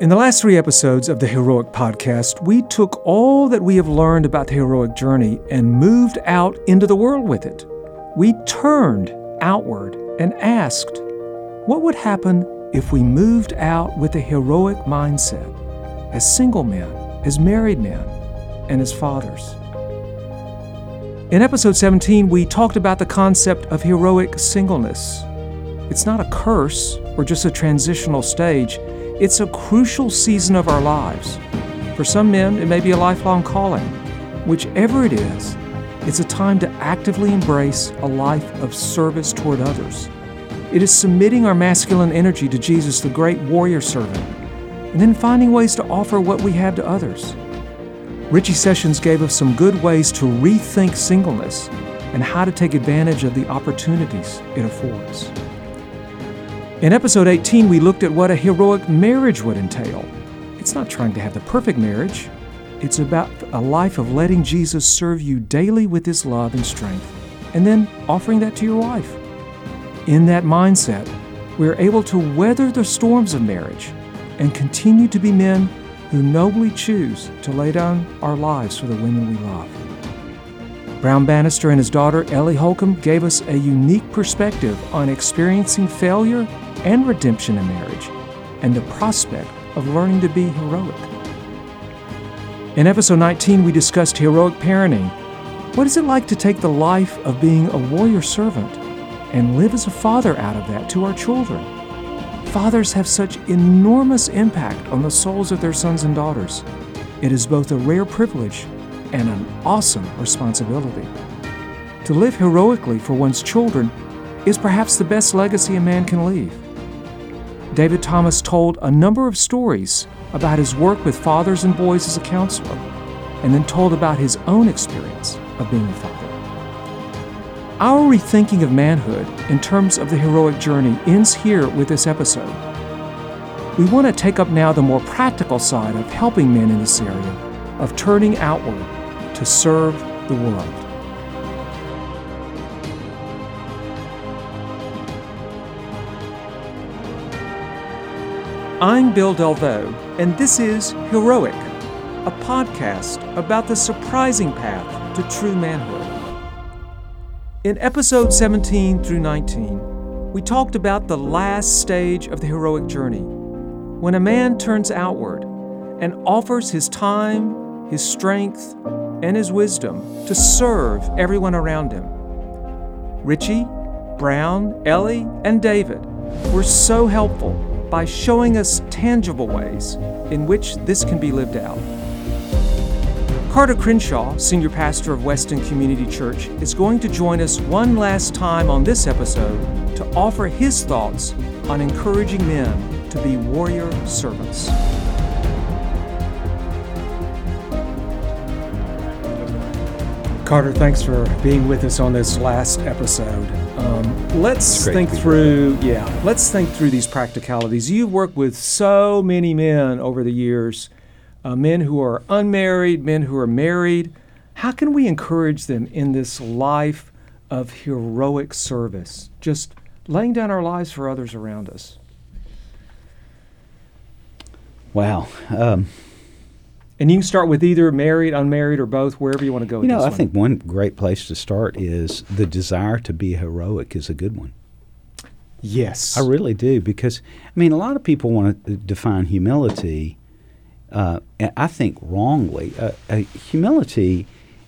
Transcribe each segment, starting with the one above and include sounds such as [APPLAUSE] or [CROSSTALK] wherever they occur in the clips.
In the last three episodes of the Heroic Podcast, we took all that we have learned about the heroic journey and moved out into the world with it. We turned outward and asked, what would happen if we moved out with a heroic mindset as single men, as married men, and as fathers? In episode 17, we talked about the concept of heroic singleness. It's not a curse or just a transitional stage. It's a crucial season of our lives. For some men, it may be a lifelong calling. Whichever it is, it's a time to actively embrace a life of service toward others. It is submitting our masculine energy to Jesus, the great warrior servant, and then finding ways to offer what we have to others. Richie Sessions gave us some good ways to rethink singleness and how to take advantage of the opportunities it affords. In episode 18, we looked at what a heroic marriage would entail. It's not trying to have the perfect marriage, it's about a life of letting Jesus serve you daily with his love and strength, and then offering that to your wife. In that mindset, we are able to weather the storms of marriage and continue to be men who nobly choose to lay down our lives for the women we love. Brown Bannister and his daughter Ellie Holcomb gave us a unique perspective on experiencing failure and redemption in marriage, and the prospect of learning to be heroic. In episode 19, we discussed heroic parenting. What is it like to take the life of being a warrior servant and live as a father out of that to our children? Fathers have such enormous impact on the souls of their sons and daughters. It is both a rare privilege and an awesome responsibility. To live heroically for one's children is perhaps the best legacy a man can leave. David Thomas told a number of stories about his work with fathers and boys as a counselor, and then told about his own experience of being a father. Our rethinking of manhood in terms of the heroic journey ends here with this episode. We want to take up now the more practical side of helping men in this area, of turning outward to serve the world. I'm Bill Delvaux, and this is Heroic, a podcast about the surprising path to true manhood. In episode 17 through 19, we talked about the last stage of the heroic journey, when a man turns outward and offers his time, his strength, and his wisdom to serve everyone around him. Richie, Brown, Ellie, and David were so helpful by showing us tangible ways in which this can be lived out. Carter Crenshaw, Senior Pastor of West End Community Church, is going to join us one last time on this episode to offer his thoughts on encouraging men to be warrior servants. Carter, thanks for being with us on this last episode. Um, let's think through, yeah, let's think through these practicalities. You've worked with so many men over the years, uh, men who are unmarried, men who are married. How can we encourage them in this life of heroic service, just laying down our lives for others around us? Wow. Um, and you can start with either married, unmarried, or both, wherever you want to go. You know, I one. think one great place to start is the desire to be heroic is a good one. Yes, I really do because I mean, a lot of people want to define humility. Uh, I think wrongly. Uh, uh, humility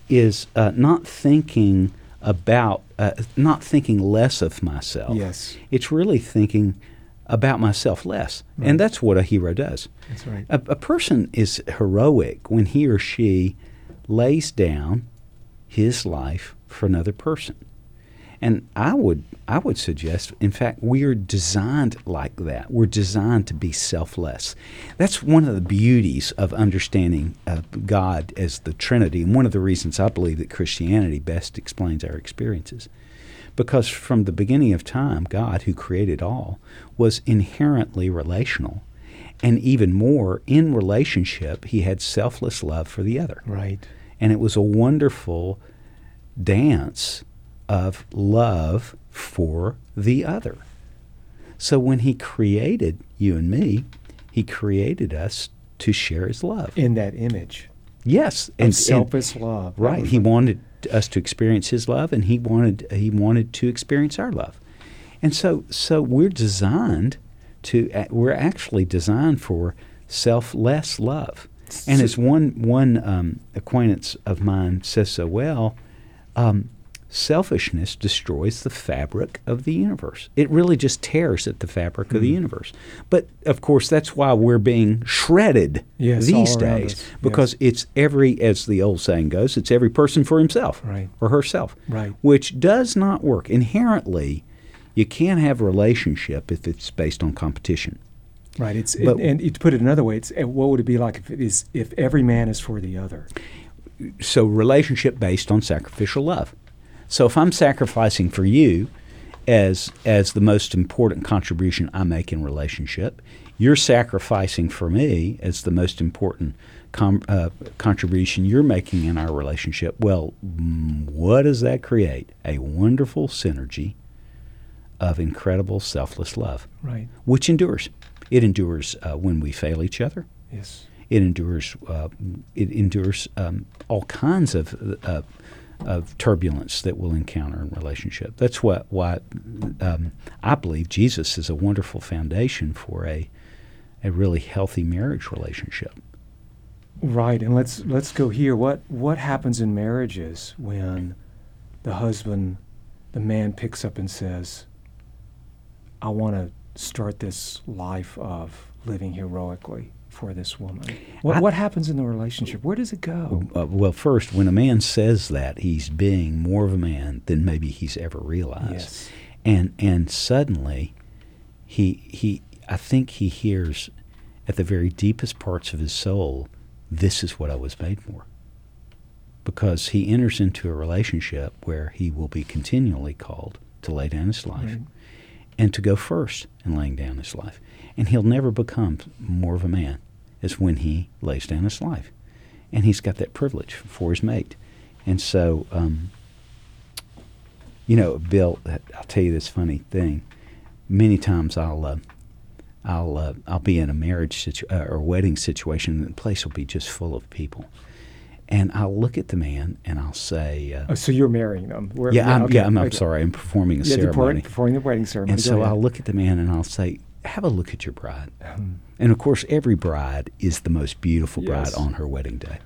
is uh, not thinking about, uh, not thinking less of myself. Yes, it's really thinking about myself less. Right. And that's what a hero does. That's right. A, a, person is heroic when he or she lays down his life for another person. And I would I would suggest, in fact, we are designed like that. We're designed to be selfless. That's one of the beauties of understanding uh, God as the Trinity, and one of the reasons I believe that Christianity best explains our experiences. Because from the beginning of time, God, who created all, was inherently relational. And even more, in relationship, he had selfless love for the other. Right. And it was a wonderful dance of love for the other. So when he created you and me, He created us to share His love. In that image. Yes, and, and selfless love. Right. He wanted us to experience His love, and He wanted He wanted to experience our love. And so, so we're designed to. We're actually designed for selfless love. And as one one um, acquaintance of mine says so well, um, selfishness destroys the fabric of the universe. It really just tears at the fabric mm-hmm. of the mm-hmm. universe. But of course, that's why we're being shredded yes, these days because it's every, as the old saying goes, it's every person for himself right. or herself, right. which does not work inherently. You can't have a relationship if it's based on competition. Right. It's but, and, and to put it another way, it's what would it be like if it is if every man is for the other? So relationship based on sacrificial love. So if I'm sacrificing for you as as the most important contribution I make in relationship, you're sacrificing for me as the most important com, uh, contribution you're making in our relationship. Well, what does that create? A wonderful synergy of incredible selfless love, right? Which endures. It endures uh, when we fail each other. Yes. It endures. Uh, it endures um, all kinds of uh, of turbulence that we'll encounter in relationship. That's what why um, I believe Jesus is a wonderful foundation for a a really healthy marriage relationship. Right, and let's let's go here. What what happens in marriages when the husband, the man picks up and says, "I want to start this life of living heroically." For this woman? What, I, what happens in the relationship? Where does it go? Uh, well, first, when a man says that, he's being more of a man than maybe he's ever realized. Yes. And and suddenly, he he I think he hears at the very deepest parts of his soul, this is what I was made for. Because he enters into a relationship where he will be continually called to lay down his life. Right and to go first in laying down his life. And he'll never become more of a man as when he lays down his life. And he's got that privilege for his mate. And so, um, you know, Bill, I'll tell you this funny thing. Many times I'll, uh, I'll, uh, I'll be in a marriage situ- uh, or wedding situation, and the place will be just full of people and I'll look at the man and I'll say, uh, oh, "So you're marrying them?" We're, yeah, I'm, okay, yeah, I'm, I'm sorry, I'm performing a yeah, ceremony. Performing the wedding ceremony. And so I'll look at the man and I'll say, "Have a look at your bride." Um, and of course, every bride is the most beautiful bride yes. on her wedding day,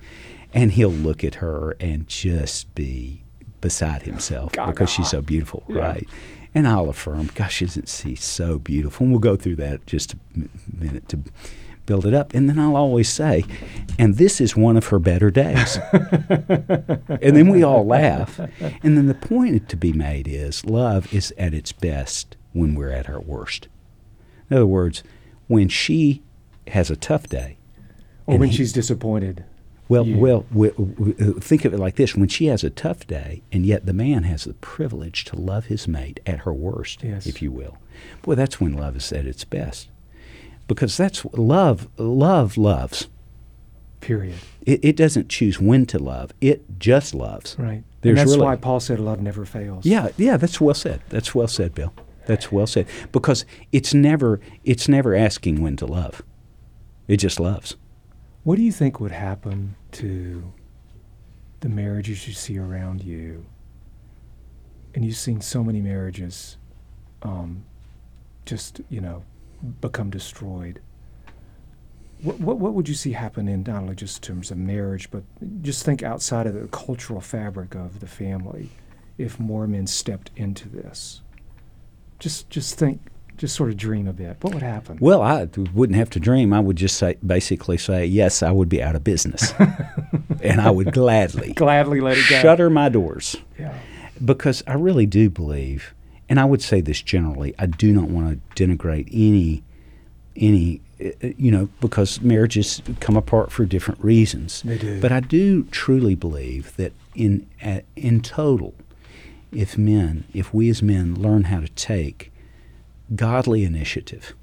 and he'll look at her and just be beside himself because she's so beautiful, yeah. right? And I'll affirm, "Gosh, isn't she so beautiful?" And we'll go through that just a minute to build it up. And then I'll always say, and this is one of her better days. [LAUGHS] and then we all laugh. And then the point to be made is love is at its best when we're at our worst. In other words, when she has a tough day, or when he, she's disappointed. Well, you. well, we, we, uh, think of it like this: when she has a tough day, and yet the man has the privilege to love his mate at her worst, yes. if you will. Boy, that's when love is at its best because that's love. Love loves. Period. It, it doesn't choose when to love. It just loves. Right. There's and that's really, why Paul said love never fails. Yeah, yeah, that's well said. That's well said, Bill. That's well said. Because it's never it's never asking when to love. It just loves. What do you think would happen to the marriages you see around you? And you've seen so many marriages um, just, you know, become destroyed. What, what, what would you see happen in not only just terms of marriage, but just think outside of the cultural fabric of the family if more men stepped into this? Just just think, just sort of dream a bit. What would happen? Well, I wouldn't have to dream. I would just say, basically say, yes, I would be out of business, [LAUGHS] and I would gladly, gladly let it go. Shutter my doors. Yeah. Because I really do believe and I would say this generally, I do not want to denigrate any any uh, you know because marriages come apart for different reasons. They do. But I do truly believe that in uh, in total, if men, if we as men learn how to take godly initiative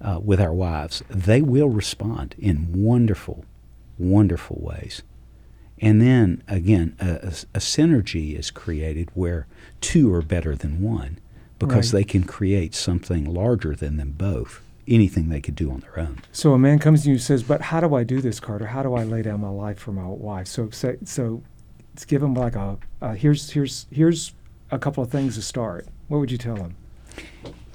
uh, with our wives, they will respond in wonderful, wonderful ways. And then again, a, a, a, synergy is created where two are better than one because right. they can create something larger than them both anything they could do on their own. So a man comes to you and says, "But how do I do this, Carter? How do I lay down my life for my wife?" So so, so let's give him like a uh, here's here's here's a couple of things to start. What would you tell him?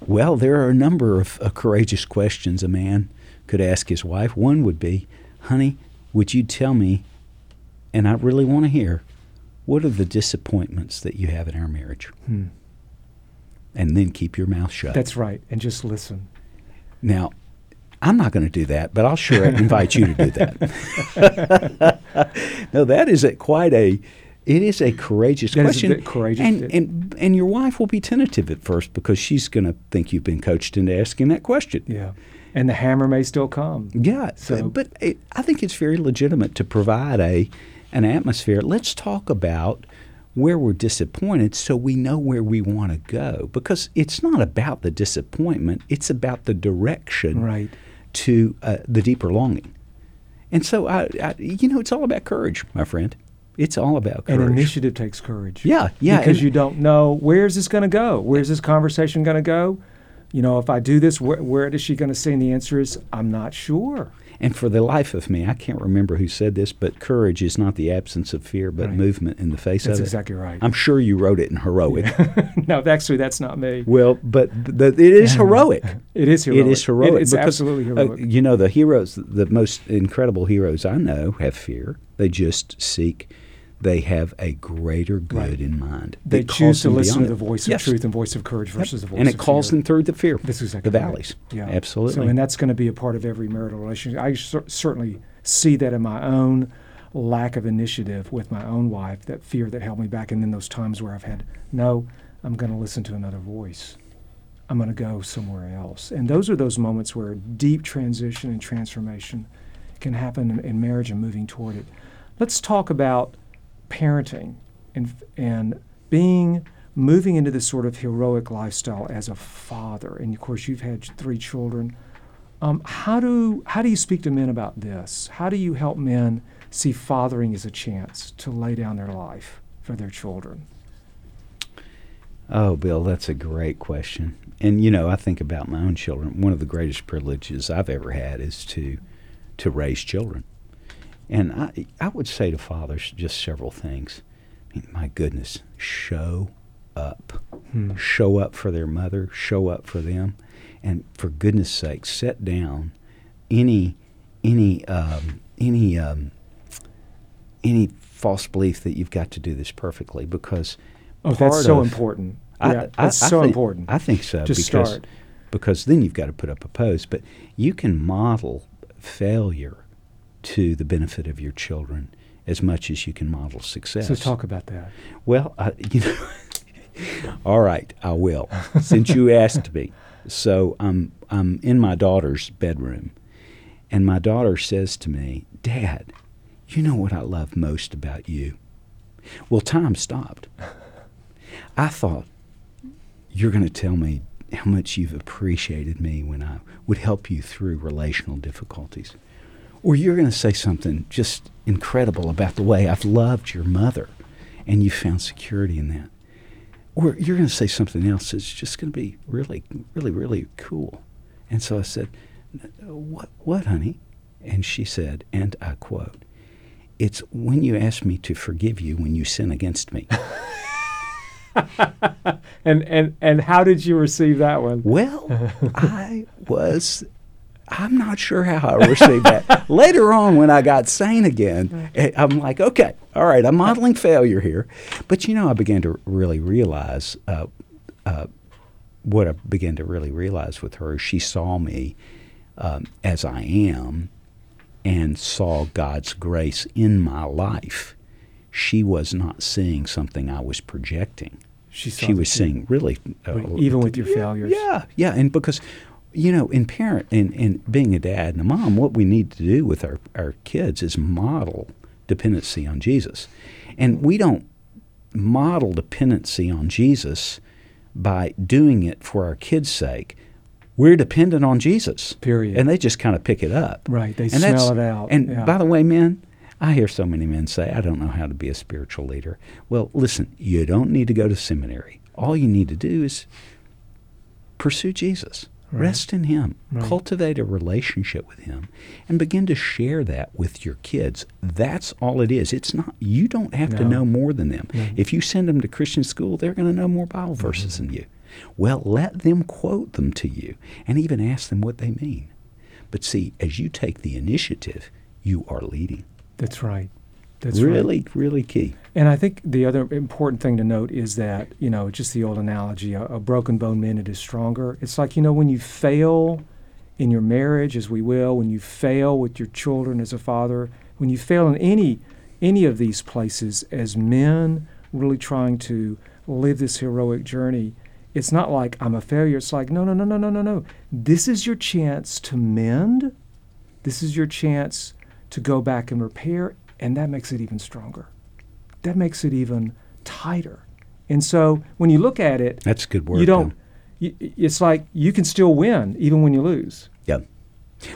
Well, there are a number of uh, courageous questions a man could ask his wife. One would be, "Honey, would you tell me?" And I really want to hear, what are the disappointments that you have in our marriage? Hmm. And then keep your mouth shut. That's right, and just listen. Now, I'm not going to do that, but I'll sure [LAUGHS] invite you to do that. [LAUGHS] no, that is a, quite a. It is a courageous That a question. bit courageous. And, and and your wife will be tentative at first because she's going to think you've been coached into asking that question. Yeah, and the hammer may still come. Yeah, So- but it, I think it's very legitimate to provide a an atmosphere. Let's talk about where we're disappointed so we know where we want to go because it's not about the disappointment, it's about the direction Right. To uh, the deeper longing. And so I, I you know, it's all about courage, my friend. It's all about courage. And initiative takes courage. Yeah, yeah, Because you don't know where's this going to go. Where's this conversation going to go? You know, if I do this, where, where is she going to say? And the answer is, I'm not sure. And for the life of me, I can't remember who said this, but courage is not the absence of fear, but Right. movement in the face That's of it. That's exactly right. I'm sure you wrote it in heroic. [LAUGHS] no, actually, that's not me. Well, but it is heroic. It is heroic. It is heroic. It- it's because, absolutely uh, heroic. you know, the heroes, the most incredible heroes I know have fear. They just seek, they have a greater good Right. in mind. they choose to listen to the voice Yes. of truth and voice of courage Yep. versus the voice And it calls fear. them through the fear, That's exactly the right. valleys. Yeah, Absolutely. So, and that's going to be a part of every marital relationship. I cer- certainly see that in my own lack of initiative with my own wife, that fear that held me back, and then those times where I've had, no, I'm going to listen to another voice. I'm going to go somewhere else. And those are those moments where deep transition and transformation can happen in, in marriage and moving toward it. Let's talk about parenting and and being moving into this sort of heroic lifestyle as a father. And of course, you've had three children. Um, how do how do you speak to men about this? How do you help men see fathering as a chance to lay down their life for their children? Oh, Bill, that's a great question. And you know, I think about my own children. One of the greatest privileges I've ever had is to to raise children. And I I would say to fathers just several things. I mean, my goodness, show up. Hmm. Show up for their mother, show up for them. And for goodness sake, set down any any um, any um, any false belief that you've got to do this perfectly because Oh, that's so of- important. I- yeah, I- that's I so think- important. I think so to because start. because then you've got to put up a post. But you can model failure to the benefit of your children as much as you can model success. So talk about that. Well, I, [LAUGHS] you know, all right, I will. Since you asked me, so I'm I'm in my daughter's bedroom, and my daughter says to me, "Dad, you know what I love most about you?" Well, time stopped. I thought you're going to tell me how much you've appreciated me when I would help you through relational difficulties. Or you're going to say something just incredible about the way I've loved your mother and you found security in that. Or you're going to say something else that's just going to be really, really, really cool. And so I said, What, what, honey? And she said, and I quote, It's when you ask me to forgive you when you sin against me. [LAUGHS] And and and how did you receive that one? Well, I was. I'm not sure how I received that. [LAUGHS] Later on, when I got sane again, I'm like, okay, all right, I'm modeling failure here. But you know, I began to really realize uh, uh, what I began to really realize with her. She saw me um, as I am and saw God's grace in my life. She was not seeing something I was projecting She, saw she was seeing really uh, even with your failures. Yeah, yeah, and because you know, in parent in, in being a dad and a mom, what we need to do with our, our kids is model dependency on Jesus. And we don't model dependency on Jesus by doing it for our kids' sake. We're dependent on Jesus. Period. And they just kind of pick it up. Right, they And smell it out, And yeah. by the way, men, I hear so many men say, I don't know how to be a spiritual leader. Well, listen, you don't need to go to seminary. All you need to do is pursue Jesus. Rest in Him. Right. Cultivate a relationship with Him and begin to share that with your kids. That's all it is. It's not, you don't have to know more than them. No. If you send them to Christian school, they're going to know more Bible mm-hmm. verses than you. Well, let them quote them to you and even ask them what they mean. But see, as you take the initiative, you are leading. That's right. That's right. really, really key. And I think the other important thing to note is that, you know, just the old analogy a, a broken bone mended is stronger. It's like, you know, when you fail in your marriage, as we will, when you fail with your children as a father, when you fail in any any of these places as men really trying to live this heroic journey, it's not like I'm a failure. It's like, no, no, no, no, no, no, no. This is your chance to mend. This is your chance to go back and repair, and that makes it even stronger that makes it even tighter. And so when you look at it, That's good work. you don't. You, it's like you can still win even when you lose. Yeah.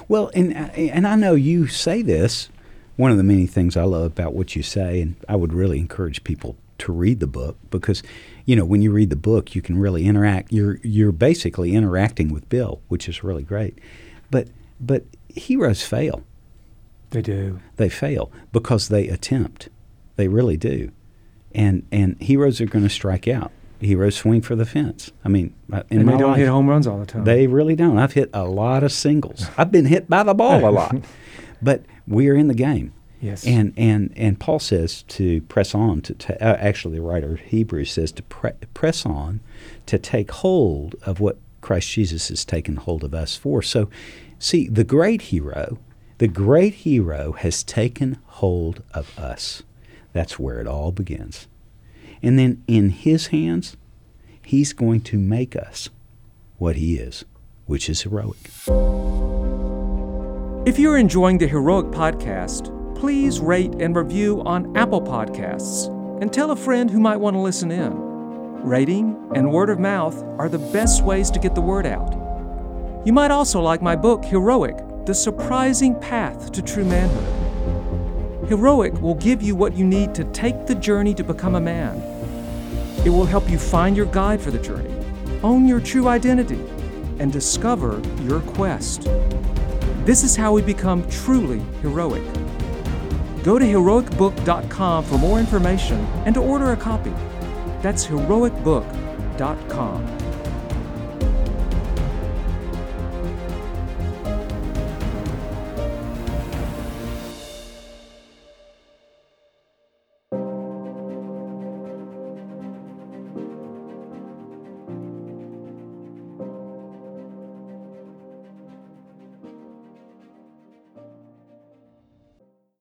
Well, and uh, and I know you say this. One of the many things I love about what you say, and I would really encourage people to read the book because, you know, when you read the book, you can really interact. You're you're basically interacting with Bill, which is really great. But but heroes fail. They do. They fail because they attempt. They really do. And and heroes are going to strike out. Heroes swing for the fence. I mean, uh, in and they don't life, hit home runs all the time. they really don't. I've hit a lot of singles. [LAUGHS] I've been hit by the ball a [LAUGHS] lot. But we're in the game. yes. And and and Paul says to press on to, uh, actually the writer of Hebrews says to pre- press on to take hold of what Christ Jesus has taken hold of us for. So see, the great hero, the great hero has taken hold of us. That's where it all begins. And then in his hands, he's going to make us what he is, which is heroic. if you're enjoying the Heroic Podcast, please rate and review on Apple Podcasts and tell a friend who might want to listen in. Rating and word of mouth are the best ways to get the word out. You might also like my book, Heroic The Surprising Path to True Manhood. Heroic will give you what you need to take the journey to become a man. It will help you find your guide for the journey, own your true identity, and discover your quest. This is how we become truly heroic. Go to heroicbook.com for more information and to order a copy. That's heroicbook.com.